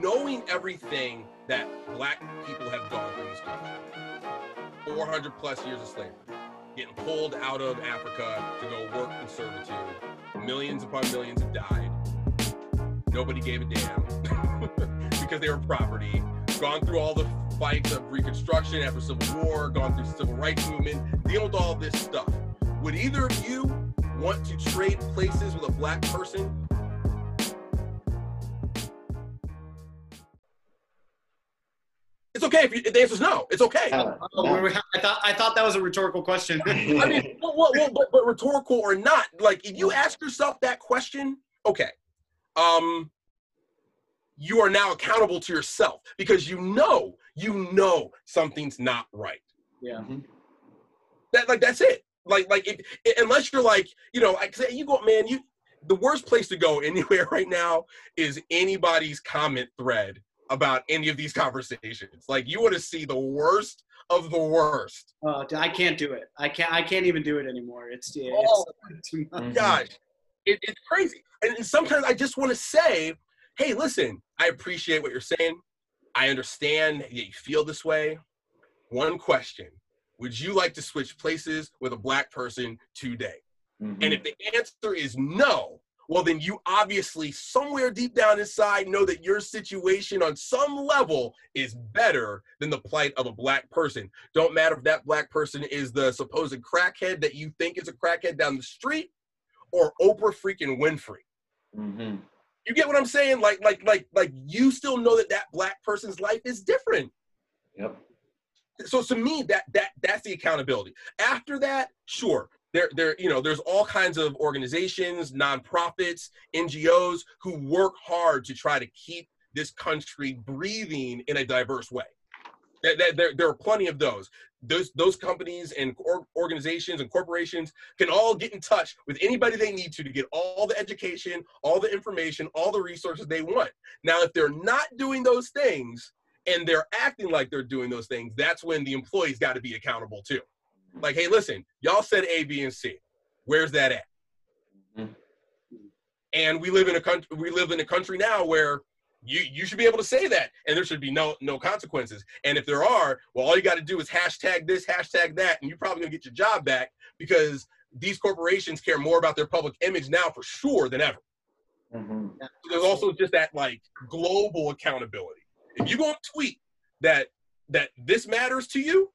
knowing everything that black people have gone through in this country. 400 plus years of slavery. Getting pulled out of africa to go work in servitude. Millions upon millions have died. Nobody gave a damn because they were property. Gone through all the fights of reconstruction after civil war gone through civil rights movement dealing with all this stuff. Would either of you want to trade places with a black person It's okay if, you, if the answer is no. It's okay. Uh, Oh, we I thought I thought that was a rhetorical question. I mean, well, well, well, but, but rhetorical or not, like if you ask yourself that question, okay, um, you are now accountable to yourself because you know, you know something's not right. yeah. That like that's it. Like like if, unless you're like you know, like you go, man, you the worst place to go anywhere right now is anybody's comment thread about any of these conversations. Like you want to see the worst of the worst. Uh, I can't do it. I can't. I can't even do it anymore. It's, it's Oh. too much. Mhm. gosh, it, it's crazy. And, and sometimes I just want to say, hey, listen, I appreciate what you're saying. I understand that you feel this way. One question Would you like to switch places with a black person today? Mhm. And if the answer is no, well, then you obviously, somewhere deep down inside, know that your situation on some level is better than the plight of a black person. Don't matter if that black person is the supposed crackhead that you think is a crackhead down the street or Oprah freaking Winfrey. Mhm. You get what I'm saying? Like, like, like, like you still know that that black person's life is different. Yep. so to me that that that's the accountability after that sure there there you know there's all kinds of organizations nonprofits ngos who work hard to try to keep this country breathing in a diverse way. There, there- there, are plenty of those. Those those companies and organizations and corporations can all get in touch with anybody they need to to get all the education all the information all the resources they want. Now if they're not doing those things and they're acting like they're doing those things, that's when the employees got to be accountable too. Like, hey, listen, y'all said A, B, and C. Where's that at? Mhm. And we live in a country. We live in a country now where you you should be able to say that, and there should be no no consequences. And if there are, well, all you got to do is hashtag this, hashtag that, and you're probably gonna get your job back because these corporations care more about their public image now for sure than ever. Mhm. There's also just that like global accountability. If you go and tweet that that this matters to you,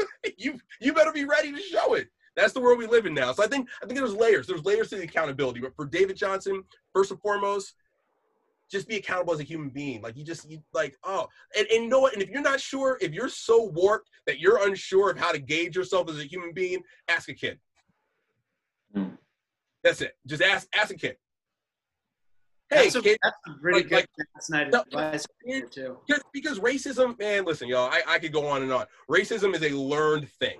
you you better be ready to show it. That's the world we live in now. So I think I think there's layers. There's layers to the accountability. But for David Johnson, first and foremost, just be accountable as a human being. Like you just you like oh, and, and you know what? And if you're not sure, if you're so warped that you're unsure of how to gauge yourself as a human being, ask a kid. Hmm. That's it. Just ask ask a kid. Hey, That's a, kid, that's a pretty like- good like- last night advice it- too. because, because racism, man, listen, y'all, I, I could go on and on. Racism is a learned thing.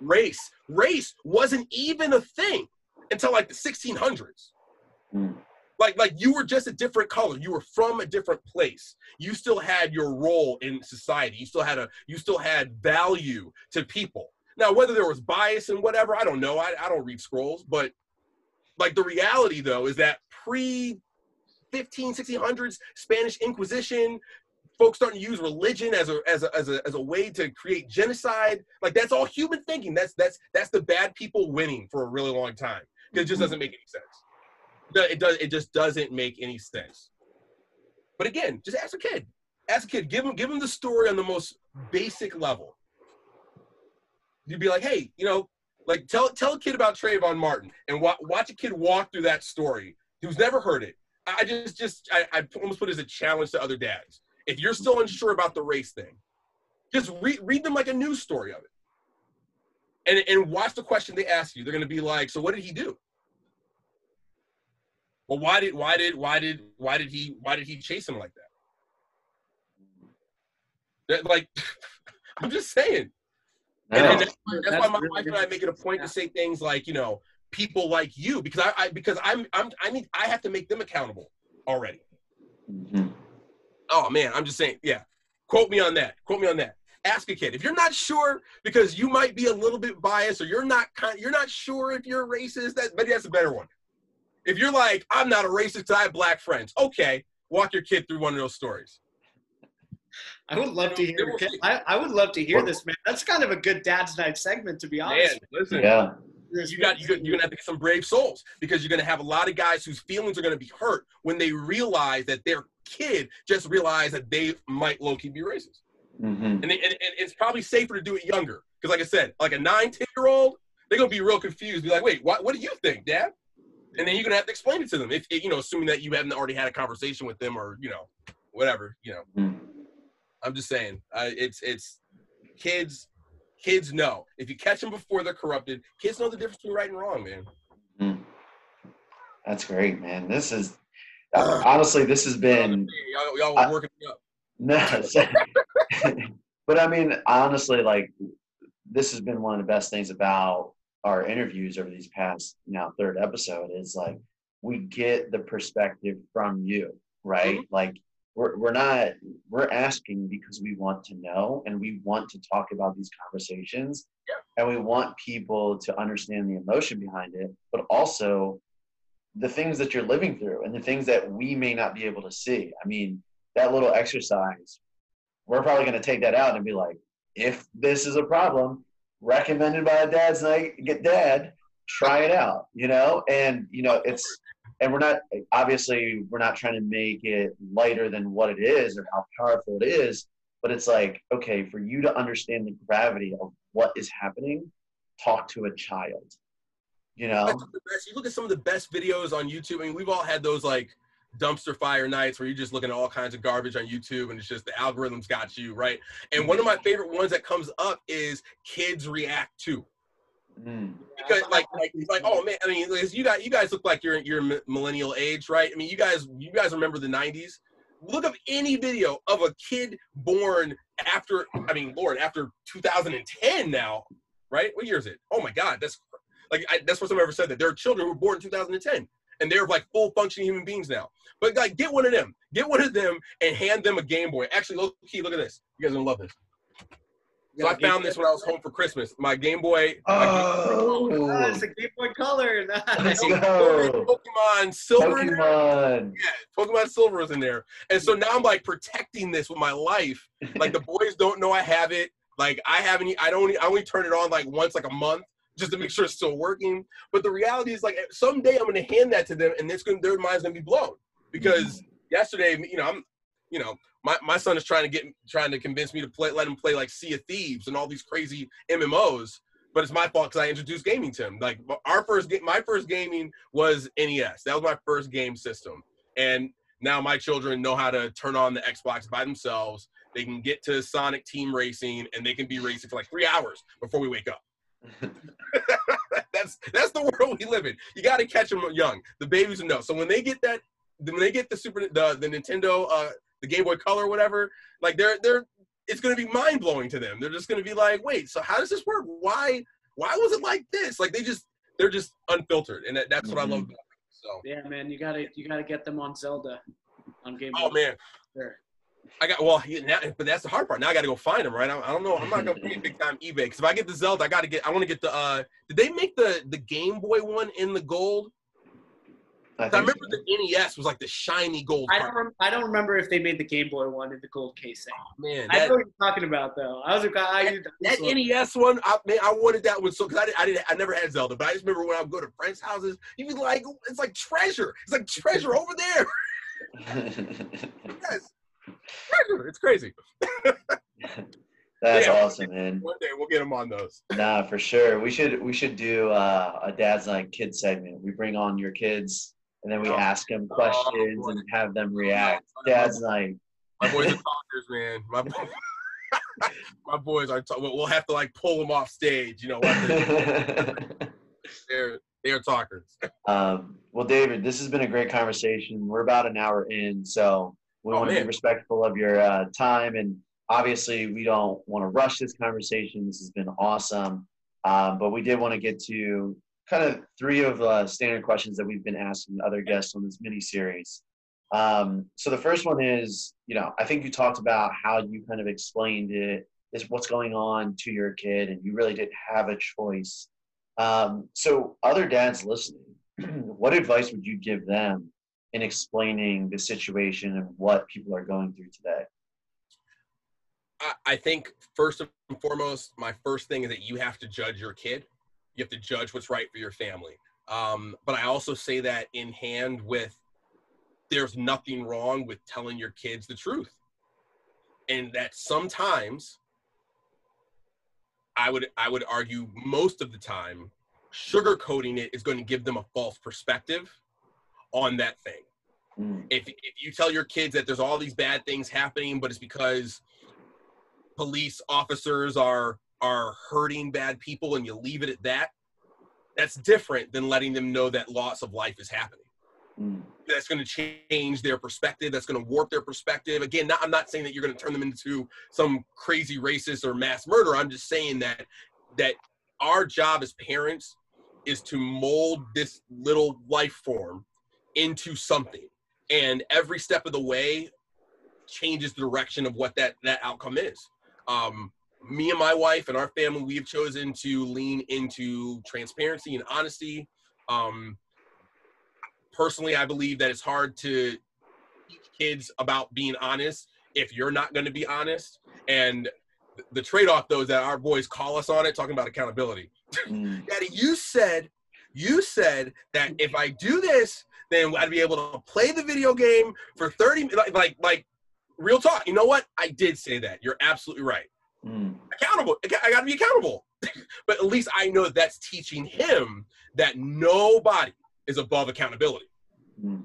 Race, race wasn't even a thing until like the 1600s. Mm. Like, like you were just a different color. You were from a different place. You still had your role in society. You still had a, you still had value to people. Now, whether there was bias and whatever, I don't know. I, I don't read scrolls, but like the reality though is that pre 15 1600s spanish inquisition folks starting to use religion as a as a, as a as a way to create genocide. Like that's all human thinking. That's that's that's the bad people winning for a really long time. It just mm-hmm. doesn't make any sense. It does it just doesn't make any sense. But again just ask a kid. Ask a kid. Give him give him the story on the most basic level. You'd be like hey you know like tell tell a kid about Trayvon Martin and wa- watch a kid walk through that story who's never heard it. I I just just I, I almost put it as a challenge to other dads. If you're still unsure about the race thing, just read read them like a news story of it. And and watch the question they ask you. They're gonna be like, so what did he do? Well, why did why did why did why did he why did he chase him like that? That like I'm just saying. And, No. and that's, why- that's why my really wife and. I make it a point Yeah. to say things like, you know, people like you, because I, I because I'm I'm I need I have to make them accountable already. Mhm. Oh man, I'm just saying, yeah. Quote me on that. Quote me on that. Ask a kid if you're not sure because you might be a little bit biased or you're not kind, you're not sure if you're racist. That maybe that's a better one. If you're like, I'm not a racist, I have black friends. Okay, walk your kid through one of those stories. I would love to hear. I, I would love to hear this, man. That's kind of a good dad's night segment, to be Man, honest. listen, Yeah. You got you, you're gonna have to get some brave souls because you're gonna have a lot of guys whose feelings are gonna be hurt when they realize that their kid just realized that they might low key be racist, hmm and, they, and, and it's probably safer to do it younger because, like I said, like a nine, ten year old, they're gonna be real confused, be like, wait, what, what do you think, Dad? And then you're gonna have to explain it to them if you know, assuming that you haven't already had a conversation with them or you know, whatever, you know. hmm I'm just saying, uh, it's it's kids. Kids know if you catch them before they're corrupted. Kids know the difference between right and wrong, man. hmm That's great, man. This is uh, honestly, this has been y'all, y'all I- working me up. no, but I mean, honestly, like this has been one of the best things about our interviews over these past now third episode is like we get the perspective from you, right? Like we're we're not we're asking because we want to know and we want to talk about these conversations Yeah. and we want people to understand the emotion behind it, but also the things that you're living through and the things that we may not be able to see. I mean, that little exercise, we're probably going to take that out and be like, if this is a problem, recommended by a dad's night, get dad, try it out, you know? And, you know, it's, and we're not, obviously, we're not trying to make it lighter than what it is or how powerful it is, but it's like, okay, for you to understand the gravity of what is happening, talk to a child, you know? You look at some of the best videos on YouTube. I mean, we've all had those like dumpster fire nights where you're just looking at all kinds of garbage on YouTube and it's just the algorithms got you, right? And one of my favorite ones that comes up is kids react to. Mm. Because like like it's like oh man, I mean because you guys you guys look like you're you're millennial age, right? I mean you guys you guys remember the 90s. Look up any video of a kid born after I mean Lord after 2010 now, right? What year is it? Oh my God, that's like I, that's what someone ever said that there are children who were born in 2010 and they're like full functioning human beings now. But like get one of them, get one of them and hand them a Game Boy. Actually, look, key, look at this. You guys are gonna love this. So I found this when I was home for Christmas. My Game Boy. my Game- Oh, Ah, it's a Game Boy Color. let's Nice. go. Pokemon Silver. in. Pokemon. Yeah, Pokemon Silver is in there. And so now I'm like protecting this with my life. Like the boys don't know I have it. Like I haven't, I don't, I only turn it on like once like a month just to make sure it's still working. But the reality is like someday I'm gonna hand that to them and it's gonna, their mind's gonna be blown. Because yesterday, you know, I'm, you know, my, my son is trying to get, trying to convince me to play, let him play like Sea of Thieves and all these crazy MMOs. But it's my fault because I introduced gaming to him. Like our first game, my first gaming was NES. That was my first game system. And now my children know how to turn on the Xbox by themselves. They can get to Sonic Team Racing and they can be racing for like three hours before we wake up. that's that's the world we live in. You got to catch them young. The babies know. So when they get that, when they get the Super, the the Nintendo, uh, the Game Boy Color, whatever, like they're they're, it's gonna be mind blowing to them. They're just gonna be like, wait, so how does this work? Why why was it like this? Like they just they're just unfiltered, and that, that's what I love. About it. So Yeah, man, you gotta you gotta get them on Zelda, on Game Boy. oh man, Sure. I got well, now, but that's the hard part. Now I got to go find them, right? I, I don't know. I'm not gonna pay big time eBay because if I get the Zelda, I got to get. I want to get the. uh Did they make the the Game Boy one in the gold? I 'Cause I think remember the NES was like the shiny gold. I don't rem- I don't remember if they made the Game Boy one in the gold casing. Oh, Man, I know what you're talking about though. I was a guy. I, that NES one, I, man, I wanted that one so because I, didn't- I didn't, I never had Zelda, but I just remember when I would go to friends' houses, you'd be like, it's like treasure, it's like treasure over there. Yes, treasure. It's crazy. That's Yeah. awesome, man. One day we'll get them on those. Nah, for sure. We should we should do uh, a dad's night kid segment. We bring on your kids and then we Oh. ask them questions boy. and have them react. Dad's like, My boys are talkers, man. My, bo- my boys are. Talk- we'll have to like pull them off stage. You know, we'll have to- they're they're talkers. um, well, David, this has been a great conversation. We're about an hour in, so we Oh, want to be respectful of your uh, time. And obviously, we don't want to rush this conversation. This has been awesome. Um, but we did want to get to kind of three of uh, standard questions that we've been asking other guests on this mini series. Um, so the first one is, you know, I think you talked about how you kind of explained it, is what's going on to your kid, and you really didn't have a choice. Um, so other dads listening, what advice would you give them in explaining the situation and what people are going through today? I, I think first and foremost, my first thing is that you have to judge your kid. You have to judge what's right for your family. Um, but I also say that in hand with there's nothing wrong with telling your kids the truth. And that sometimes I would I would argue most of the time sugarcoating it is going to give them a false perspective on that thing. Mm. If if you tell your kids that there's all these bad things happening, but it's because police officers are are hurting bad people and you leave it at that, that's different than letting them know that loss of life is happening. Mm. That's going to change their perspective. That's going to warp their perspective. Again, not, I'm not saying that you're going to turn them into some crazy racist or mass murderer. I'm just saying that that our job as parents is to mold this little life form into something, and every step of the way changes the direction of what that that outcome is. Um, me and my wife and our family, we have chosen to lean into transparency and honesty. Um, personally, I believe that it's hard to teach kids about being honest if you're not going to be honest. And the trade-off, though, is that our boys call us on it, talking about accountability. Mm. Daddy, you said, you said that if I do this, then I'd be able to play the video game for 30 like like like real talk. You know what? I did say that. You're absolutely right. Mm. Accountable. I got to be accountable. but at least I know that's teaching him that nobody is above accountability. Mm.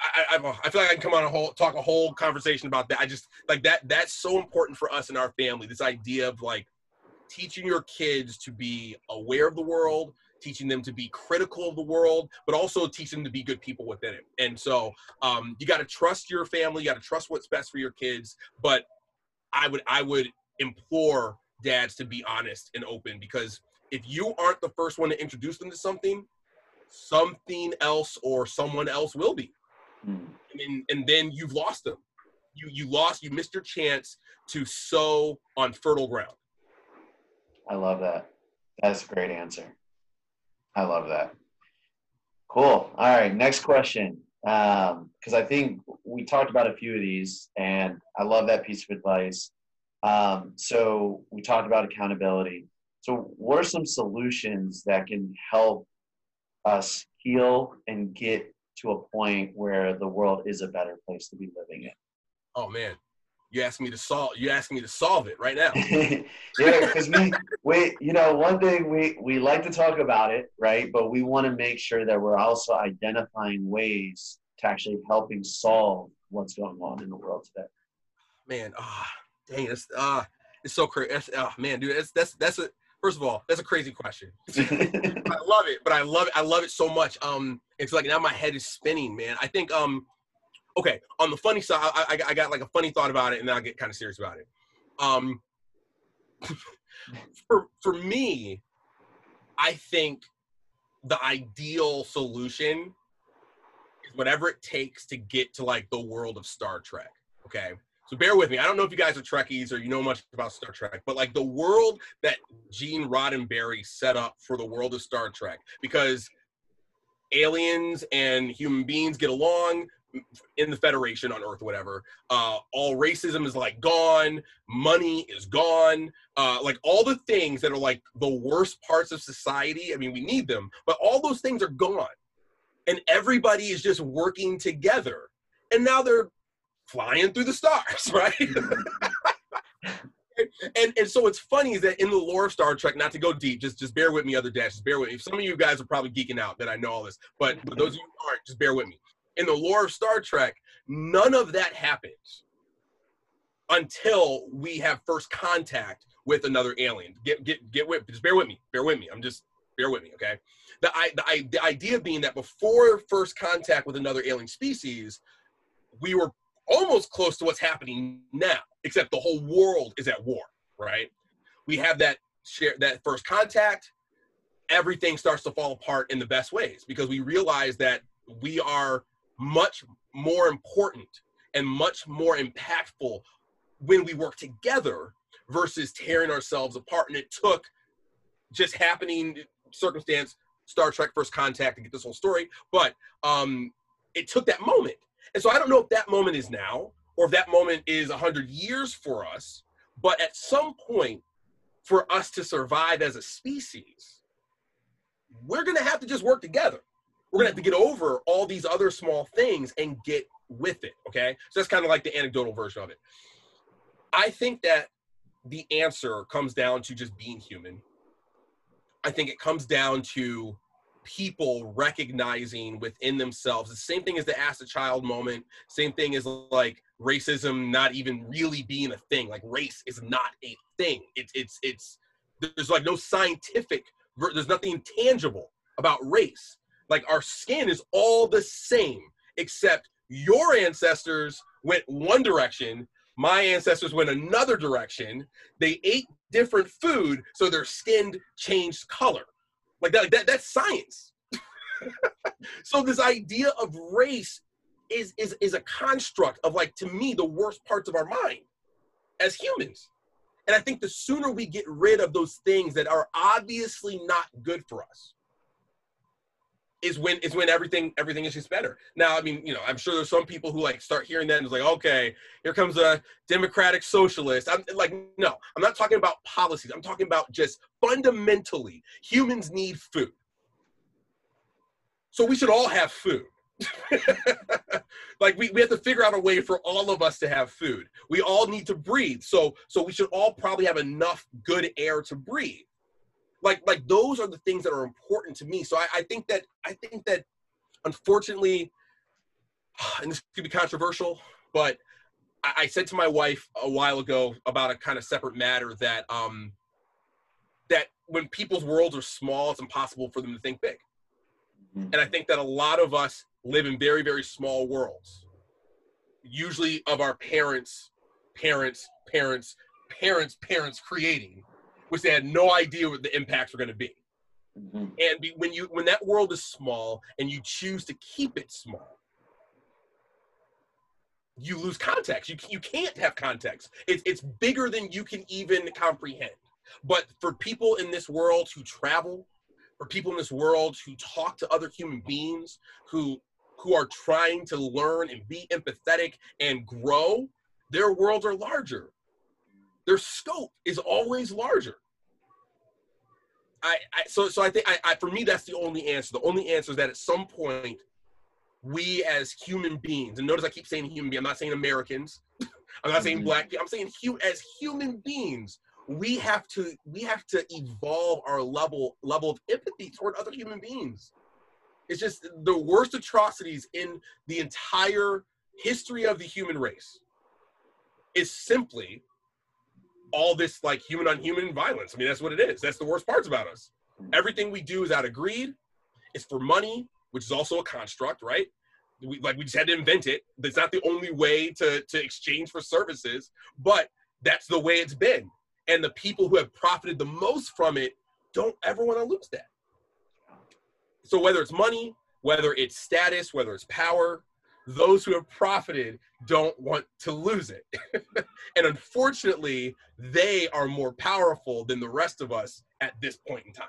I, I, I feel like I can come on a whole talk a whole conversation about that. I just like that. That's so important for us in our family. This idea of like teaching your kids to be aware of the world, teaching them to be critical of the world, but also teach them to be good people within it. And so um, you got to trust your family. You got to trust what's best for your kids. But I would I would implore dads to be honest and open because if you aren't the first one to introduce them to something, something else or someone else will be Mm. and then, and then you've lost them. You you lost. You missed your chance to sow on fertile ground. I love that. That's a great answer. I love that. Cool. All right. Next question. Because I think we talked about a few of these, and I love that piece of advice. Um, so we talked about accountability. So, what are some solutions that can help us heal and get to a point where the world is a better place to be living in? Oh man, you asked me to solve. You asked me to solve it right now. yeah, because we, we, you know, one thing we we like to talk about it, right? But we want to make sure that we're also identifying ways to actually helping solve what's going on in the world today. Man, ah, dang, it's ah, it's so crazy. Oh man, dude, that's that's that's a first of all, that's a crazy question. I love it, but I love it. I love it so much. Um, it's like now my head is spinning, man. I think um, okay, on the funny side, I, I, I got like a funny thought about it, and then I'll get kind of serious about it. Um, for for me, I think the ideal solution is whatever it takes to get to like the world of Star Trek. Okay. So bear with me. I don't know if you guys are Trekkies or you know much about Star Trek, but like the world that Gene Roddenberry set up for the world of Star Trek, because aliens and human beings get along in the Federation on Earth, whatever. Uh, all racism is like gone, money is gone, uh, like all the things that are like the worst parts of society. I mean, we need them, but all those things are gone, and everybody is just working together. And now they're flying through the stars, right? and and so what's funny is that in the lore of Star Trek, not to go deep, just just bear with me, other dashes, bear with me. Some of you guys are probably geeking out that I know all this, but, but those of you who aren't, just bear with me. In the lore of Star Trek, none of that happens until we have first contact with another alien. Get get get with just bear with me, bear with me. I'm just bear with me, okay? The I the, I, the idea being that before first contact with another alien species, we were almost close to what's happening now, except the whole world is at war, right? We have that share that first contact, everything starts to fall apart in the best ways because we realize that we are much more important and much more impactful when we work together versus tearing ourselves apart. And it took just happening circumstance, Star Trek First Contact to get this whole story, but um, it took that moment. And so I don't know if that moment is now or if that moment is 100 years for us, but at some point, for us to survive as a species, we're going to have to just work together. We're going to have to get over all these other small things and get with it. Okay. So that's kind of like the anecdotal version of it. I think that the answer comes down to just being human. I think it comes down to people recognizing within themselves the same thing as the ask a child moment same thing as like racism not even really being a thing like race is not a thing. It's it's it's there's like no scientific there's nothing tangible about race. Like our skin is all the same except your ancestors went one direction my ancestors went another direction. They ate different food so their skin changed color like that, that that's science. so this idea of race is is is a construct of like to me the worst parts of our mind as humans. And I think the sooner we get rid of those things that are obviously not good for us, is when is when everything everything is just better. Now, I mean, you know, I'm sure there's some people who like start hearing that and it's like, okay, here comes a democratic socialist. I'm like, no, I'm not talking about policies. I'm talking about just fundamentally humans need food. So we should all have food. like we, we have to figure out a way for all of us to have food. We all need to breathe. So so we should all probably have enough good air to breathe like like those are the things that are important to me. So I, I think that i think that unfortunately and this could be controversial but I, I said to my wife a while ago about a kind of separate matter that um that when people's worlds are small it's impossible for them to think big. Mm-hmm. and i think that a lot of us live in very very small worlds. Usually of our parents parents parents parents parents creating which they had no idea what the impacts were going to be. Mm-hmm. And be, when you when that world is small and you choose to keep it small, you lose context. You you can't have context. It's it's bigger than you can even comprehend. But for people in this world who travel, for people in this world who talk to other human beings, who who are trying to learn and be empathetic and grow, their worlds are larger their scope is always larger. I, I so so I think I, I for me that's the only answer. The only answer is that at some point we as human beings, and notice I keep saying human being, I'm not saying Americans, I'm not saying mm-hmm. black I'm saying hu- as human beings, we have to we have to evolve our level level of empathy toward other human beings. It's just the worst atrocities in the entire history of the human race is simply all this like human on human violence. I mean, that's what it is. That's the worst parts about us. Everything we do is out of greed. It's for money, which is also a construct, right? We, like we just had to invent it. That's not the only way to to exchange for services, but that's the way it's been. And the people who have profited the most from it don't ever want to lose that. So whether it's money, whether it's status, whether it's power, those who have profited don't want to lose it. and unfortunately, they are more powerful than the rest of us at this point in time.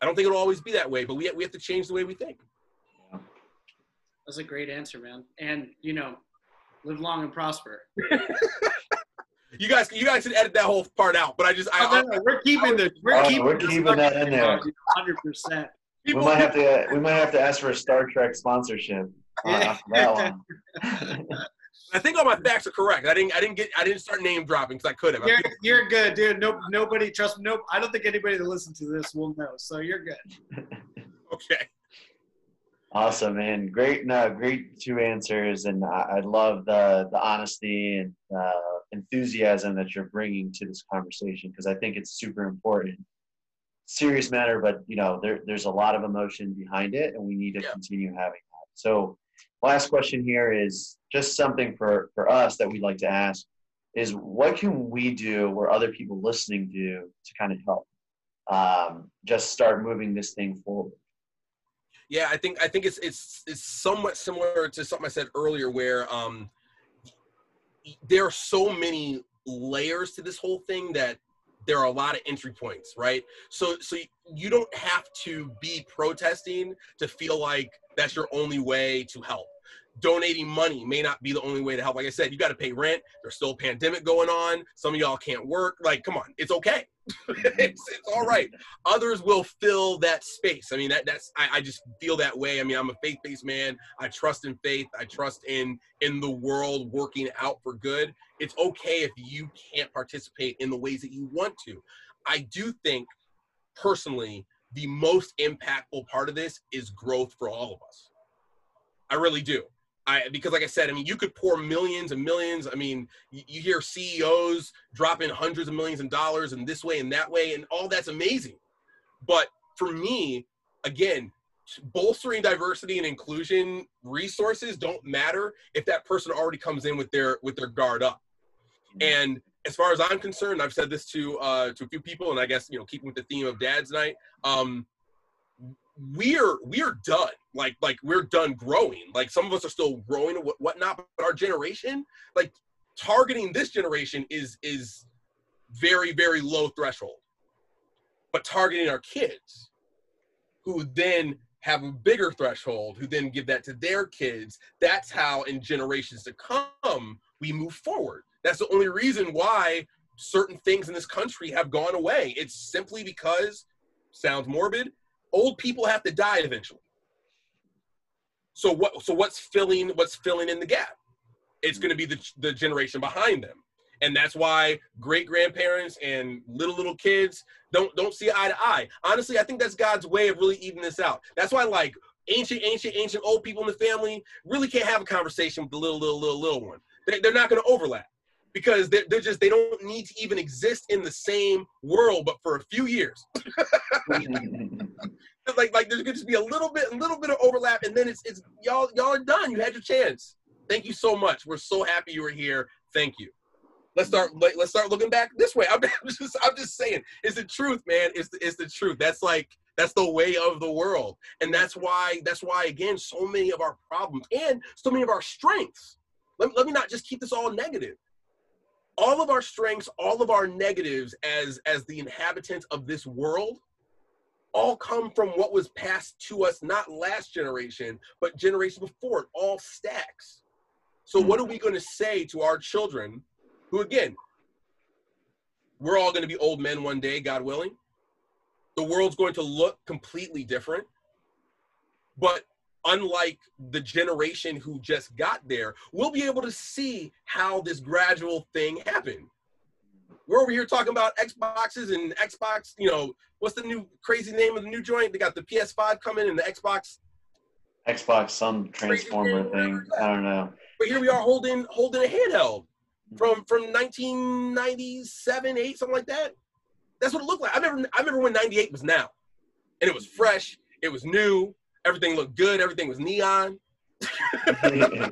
I don't think it'll always be that way, but we have, we have to change the way we think. That's a great answer, man. And, you know, live long and prosper. you guys, you guys should edit that whole part out. But I just, I, oh, no, no, we're keeping the, we're oh, keeping, we're keeping that in there. Hundred percent. We might have to, we might have to ask for a Star Trek sponsorship that one. I think all my facts are correct. I didn't. I didn't get. I didn't start name dropping because I could have. You're, you're good, dude. No, nobody trust me. Nope. I don't think anybody that listens to this will know. So you're good. okay. Awesome, man. Great, no, great two answers, and I, I love the the honesty and uh, enthusiasm that you're bringing to this conversation because I think it's super important. Serious matter, but you know, there, there's a lot of emotion behind it, and we need to yeah. continue having that. So last question here is just something for, for us that we'd like to ask is what can we do or other people listening do to kind of help um, just start moving this thing forward? Yeah, I think I think it's it's it's somewhat similar to something I said earlier, where um, there are so many layers to this whole thing that there are a lot of entry points, right? So so you don't have to be protesting to feel like that's your only way to help. Donating money may not be the only way to help. Like I said, you got to pay rent. There's still a pandemic going on. Some of y'all can't work. Like, come on, it's okay. it's, it's all right. Others will fill that space. I mean, that that's I, I just feel that way. I mean, I'm a faith-based man. I trust in faith. I trust in in the world working out for good. It's okay if you can't participate in the ways that you want to. I do think personally the most impactful part of this is growth for all of us. I really do. I, because like I said, I mean, you could pour millions and millions. I mean, you, you hear CEOs dropping hundreds of millions of dollars in this way and that way, and all that's amazing. But for me, again, bolstering diversity and inclusion resources don't matter if that person already comes in with their with their guard up. And as far as I'm concerned, I've said this to uh, to a few people, and I guess you know, keeping with the theme of Dad's Night, um, we're we're done. Like like we're done growing. Like some of us are still growing and what whatnot but our generation like targeting this generation is is very very low threshold. But targeting our kids who then have a bigger threshold who then give that to their kids that's how in generations to come we move forward. That's the only reason why certain things in this country have gone away. It's simply because sounds morbid old people have to die eventually. So what? So what's filling? What's filling in the gap? It's going to be the the generation behind them, and that's why great grandparents and little little kids don't don't see eye to eye. Honestly, I think that's God's way of really eating this out. That's why like ancient ancient ancient old people in the family really can't have a conversation with the little little little little one. They, they're not going to overlap because they're, they're just they don't need to even exist in the same world but for a few years like like there's gonna just be a little bit a little bit of overlap and then it's it's y'all y'all are done. You had your chance. Thank you so much. We're so happy you were here. Thank you. Let's start let's start looking back this way. I'm just i'm just saying it's the truth man. It's the, it's the truth. That's like that's the way of the world. And that's why that's why again so many of our problems and so many of our strengths let, let me not just keep this all negative. All of our strengths all of our negatives as as the inhabitants of this world all come from what was passed to us not last generation but generation before it all stacks. So hmm. what are we going to say to our children who again we're all going to be old men one day god willing. The world's going to look completely different. But unlike the generation who just got there, we'll be able to see how this gradual thing happened. We're over here talking about Xboxes and Xbox, you know, what's the new crazy name of the new joint? They got the PS5 coming and the Xbox. Xbox, some transformer thing. I don't know. But here we are holding holding a handheld mm-hmm. from from 1997, 8, something like that. That's what it looked like. I remember I remember when 98 was now. And it was fresh, it was new, Everything looked good. Everything was neon.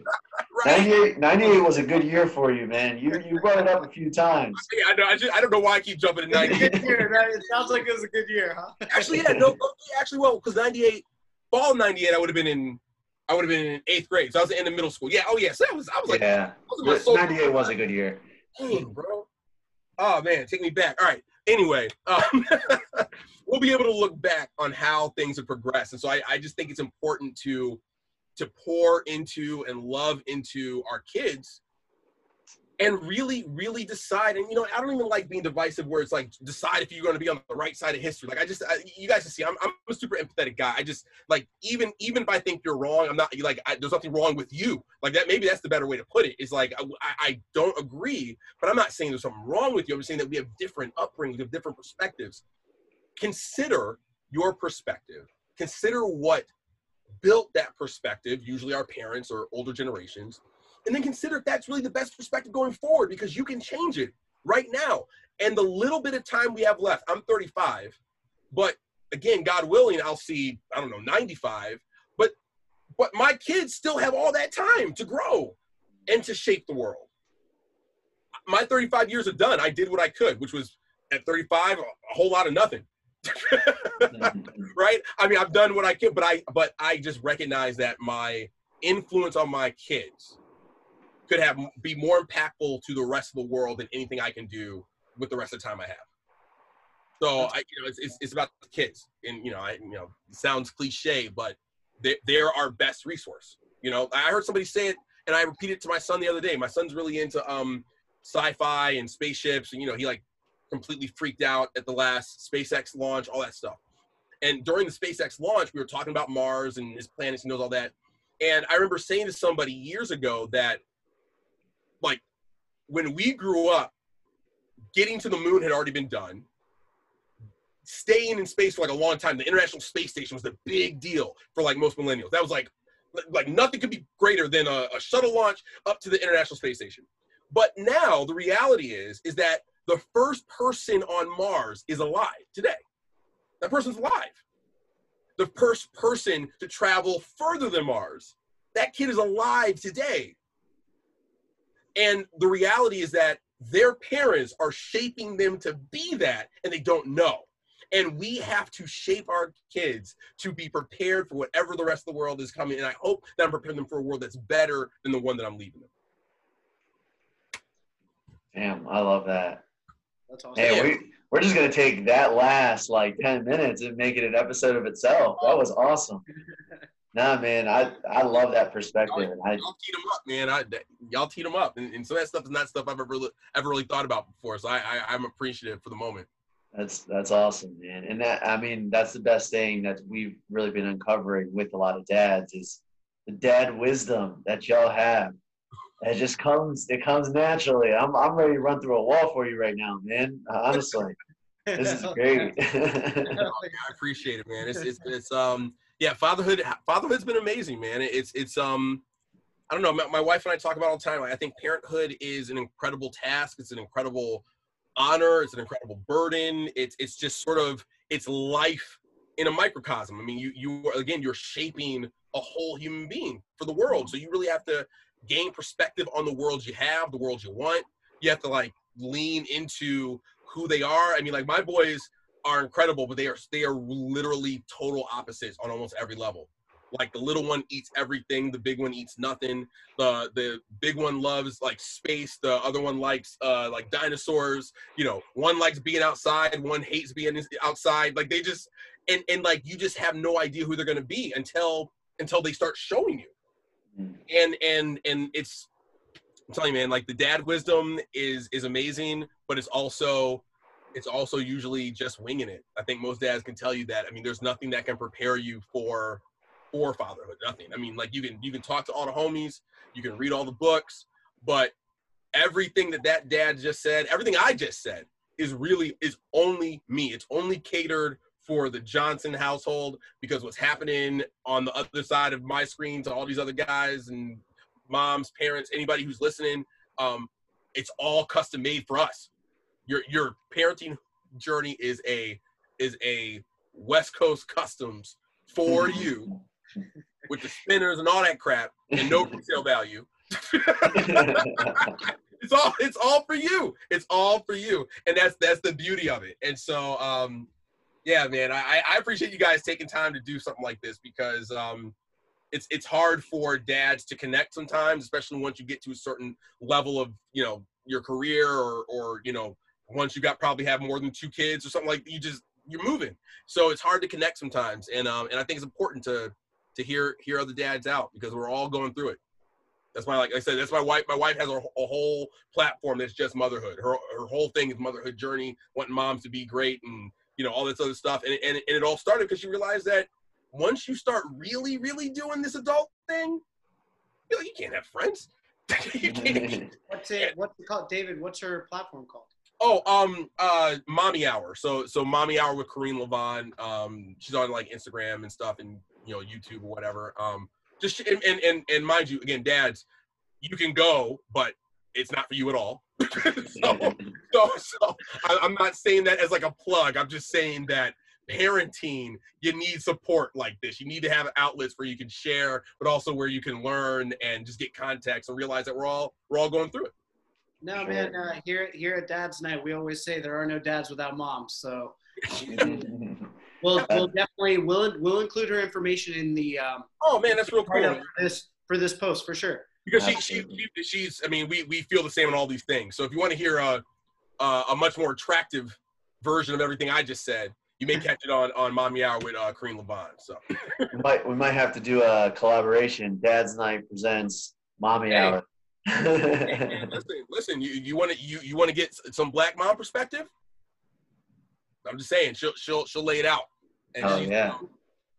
right? 98, 98 was a good year for you, man. You you brought it up a few times. Yeah, I know. I, just, I don't know why I keep jumping to 98. it sounds like it was a good year, huh? actually, yeah, no, actually, well, because 98, fall 98, I would have been in, I would have been in eighth grade. So I was in the middle school. Yeah. Oh, yeah. So I was, I was like, yeah. Was 98 was a good year. Dang, bro. Oh man, take me back. All right. Anyway, um, we'll be able to look back on how things have progressed. And so I, I just think it's important to to pour into and love into our kids and really, really decide. And you know, I don't even like being divisive where it's like decide if you're going to be on the right side of history. Like I just, I, you guys can see, I'm, I'm a super empathetic guy. I just like even even if I think you're wrong, I'm not like I, there's nothing wrong with you. Like that, maybe that's the better way to put it. Is like I, I don't agree, but I'm not saying there's something wrong with you. I'm saying that we have different upbringings, we have different perspectives consider your perspective. Consider what built that perspective, usually our parents or older generations, and then consider if that's really the best perspective going forward because you can change it right now. And the little bit of time we have left, I'm 35, but again, God willing, I'll see, I don't know, 95. But but my kids still have all that time to grow and to shape the world. My 35 years are done. I did what I could, which was at 35, a whole lot of nothing. right? I mean, I've done what I can, but I but I just recognize that my influence on my kids could have be more impactful to the rest of the world than anything I can do with the rest of the time I have. So I, you know, it's, it's, it's about the kids, and you know, I, you know, it sounds cliche, but they, they're our best resource. You know, I heard somebody say it, and I repeated it to my son the other day. My son's really into um sci-fi and spaceships, and you know, he like completely freaked out at the last SpaceX launch, all that stuff. And during the SpaceX launch, we were talking about Mars and his planets, he knows all that. And I remember saying to somebody years ago that, like, when we grew up, getting to the moon had already been done staying in space for like a long time. The International Space Station was the big deal for like most millennials. That was like like nothing could be greater than a, a, shuttle launch up to the International Space Station. But now the reality is is that the first person on Mars is alive today. That person's alive. The first person to travel further than Mars, that kid is alive today. And the reality is that their parents are shaping them to be that and they don't know. And we have to shape our kids to be prepared for whatever the rest of the world is coming. And I hope that I'm preparing them for a world that's better than the one that I'm leaving them. Damn, I love that. That's awesome. Hey, we, we're just going to take that last like 10 minutes and make it an episode of itself. That was awesome. Nah, man, I, I love that perspective. Y'all, I, y'all teed them up, man. I, y'all teed them up, and, and so that stuff is not stuff I've ever ever really thought about before. So I, I I'm appreciative for the moment. That's that's awesome, man. And that I mean, that's the best thing that we've really been uncovering with a lot of dads is the dad wisdom that y'all have. It just comes it comes naturally. I'm I'm ready to run through a wall for you right now, man. Uh, honestly. this is great. I appreciate it, man. It's it's it's um yeah, fatherhood fatherhood's been amazing, man. It's it's um I don't know, my, my wife and I talk about all the time. I think parenthood is an incredible task. It's an incredible honor. It's an incredible burden. It's it's just sort of it's life in a microcosm. I mean, you you again you're shaping a whole human being for the world. So you really have to gain perspective on the world you have, the world you want. You have to like lean into who they are. I mean, like my boys are incredible, but they are they are literally total opposites on almost every level. Like the little one eats everything, the big one eats nothing. The the big one loves like space, the other one likes uh like dinosaurs. You know, one likes being outside, one hates being outside. Like they just and and like you just have no idea who they're gonna be until until they start showing you. And and and it's I'm telling you, man, like the dad wisdom is is amazing, but it's also it's also usually just winging it. I think most dads can tell you that. I mean, there's nothing that can prepare you for for fatherhood. Nothing. I mean, like you can you can talk to all the homies, you can read all the books, but everything that that dad just said, everything I just said, is really is only me. It's only catered for the Johnson household because what's happening on the other side of my screen to all these other guys and moms, parents, anybody who's listening, um, it's all custom made for us. Your your parenting journey is a is a West Coast customs for you with the spinners and all that crap and no resale value. it's all it's all for you. It's all for you. And that's that's the beauty of it. And so um yeah, man, I, I appreciate you guys taking time to do something like this because um it's it's hard for dads to connect sometimes, especially once you get to a certain level of, you know, your career or or, you know, once you got probably have more than two kids or something like you just you're moving. So it's hard to connect sometimes. And um and I think it's important to to hear hear other dads out because we're all going through it. That's why, like I said, that's my wife. My wife has a, a, whole platform that's just motherhood. Her her whole thing is motherhood journey, wanting moms to be great, and you know all this other stuff. And and, and it all started because she realized that once you start really, really doing this adult thing, you know, you can't have friends. you. What's it? What's it called, David? What's her platform called? Oh, um, uh, Mommy Hour. So, so Mommy Hour with Kareen Levon. Um, she's on like Instagram and stuff, and you know YouTube or whatever. Um, just and and and mind you, again, dads, you can go, but it's not for you at all. so, so, so I, I'm not saying that as like a plug. I'm just saying that parenting, you need support like this. You need to have outlets where you can share, but also where you can learn and just get context and realize that we're all we're all going through it. No, man. Uh, here here at Dad's Night, we always say there are no dads without moms. So we'll we'll definitely we'll we'll include her information in the. Um, oh man, that's real cool. For this for this post for sure. Because she, she, she she's I mean we we feel the same on all these things. So if you want to hear a a, a much more attractive version of everything I just said, you may catch it on on Mommy Hour with uh, Kareem Levon. So we might we might have to do a collaboration. Dad's Night presents Mommy Hey. Hour. listen, listen, you you want to you you want to get some black mom perspective? I'm just saying, she'll she'll she'll lay it out. And Oh, she's, yeah.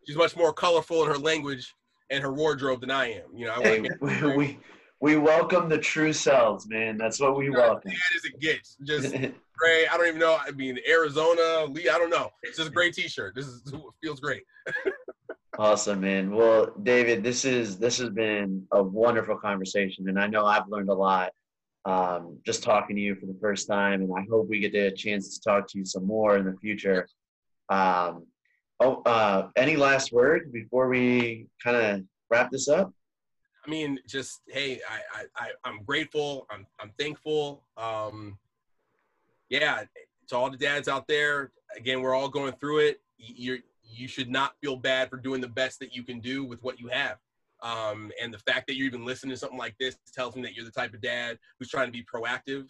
she's much more colorful in her language and her wardrobe than I am. You know, I hey, we, we we welcome the true selves, man. That's what we welcome. bad as it gets. Just gray. I don't even know. I mean, Arizona, Lee. I don't know. It's just a great T-shirt. This is feels great. Awesome, man. Well, David, this is this has been a wonderful conversation, and I know I've learned a lot um, just talking to you for the first time, and I hope we get a chance to talk to you some more in the future. Um, oh, uh, any last word before we kind of wrap this up? I mean, just hey, I, I, I I'm grateful. I'm I'm thankful. Um, yeah, to all the dads out there. Again, we're all going through it. You're you should not feel bad for doing the best that you can do with what you have. Um, and the fact that you're even listening to something like this tells me that you're the type of dad who's trying to be proactive,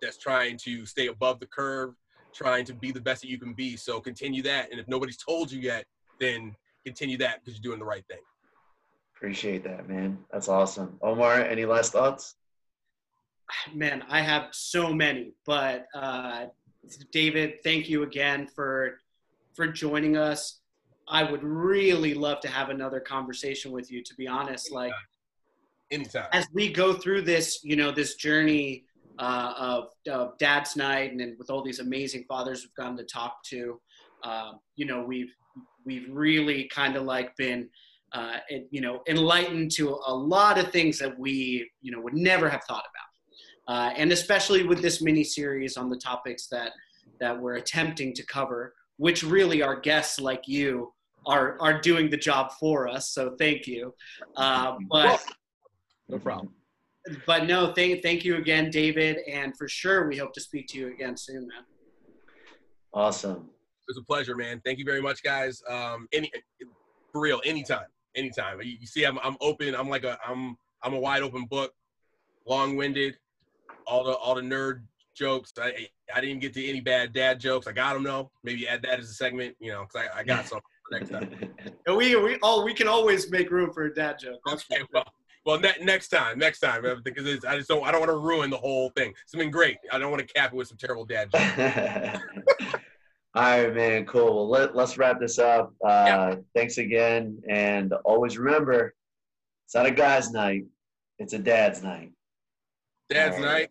that's trying to stay above the curve, trying to be the best that you can be. So continue that. And if nobody's told you yet, then continue that because you're doing the right thing. Appreciate that, man. That's awesome. Omar, any last thoughts? man, I have so many, but uh, David, thank you again for for joining us. I would really love to have another conversation with you. To be honest, like Anytime. as we go through this, you know, this journey uh, of, of Dad's Night, and then with all these amazing fathers we've gotten to talk to, uh, you know, we've we've really kind of like been, uh, it- you know, enlightened to a lot of things that we, you know, would never have thought about, uh, and especially with this mini series on the topics that that we're attempting to cover, which really our guests like you are are doing the job for us. So thank you. Uh, but No problem. But no, thank thank you again, David, and for sure we hope to speak to you again soon, man. Awesome. It was a pleasure, man. Thank you very much, guys. Um, any for real, anytime, anytime. You, you see, I'm I'm open. I'm like a I'm I'm a wide open book, long winded. All the all the nerd jokes. I I didn't get to any bad dad jokes. I got them though. Maybe add that as a segment, you know, because I, I got some next time. And we we all we can always make room for a dad joke. That's Okay, well, well, ne- next time, next time, uh, because it's, I just don't I don't want to ruin the whole thing. It's been great. I don't want to cap it with some terrible dad jokes. All right, man. Cool. Well, let, let's wrap this up. Uh, Yeah. Thanks again. And always remember, it's not a guy's night, it's a dad's night. Dad's All night. right.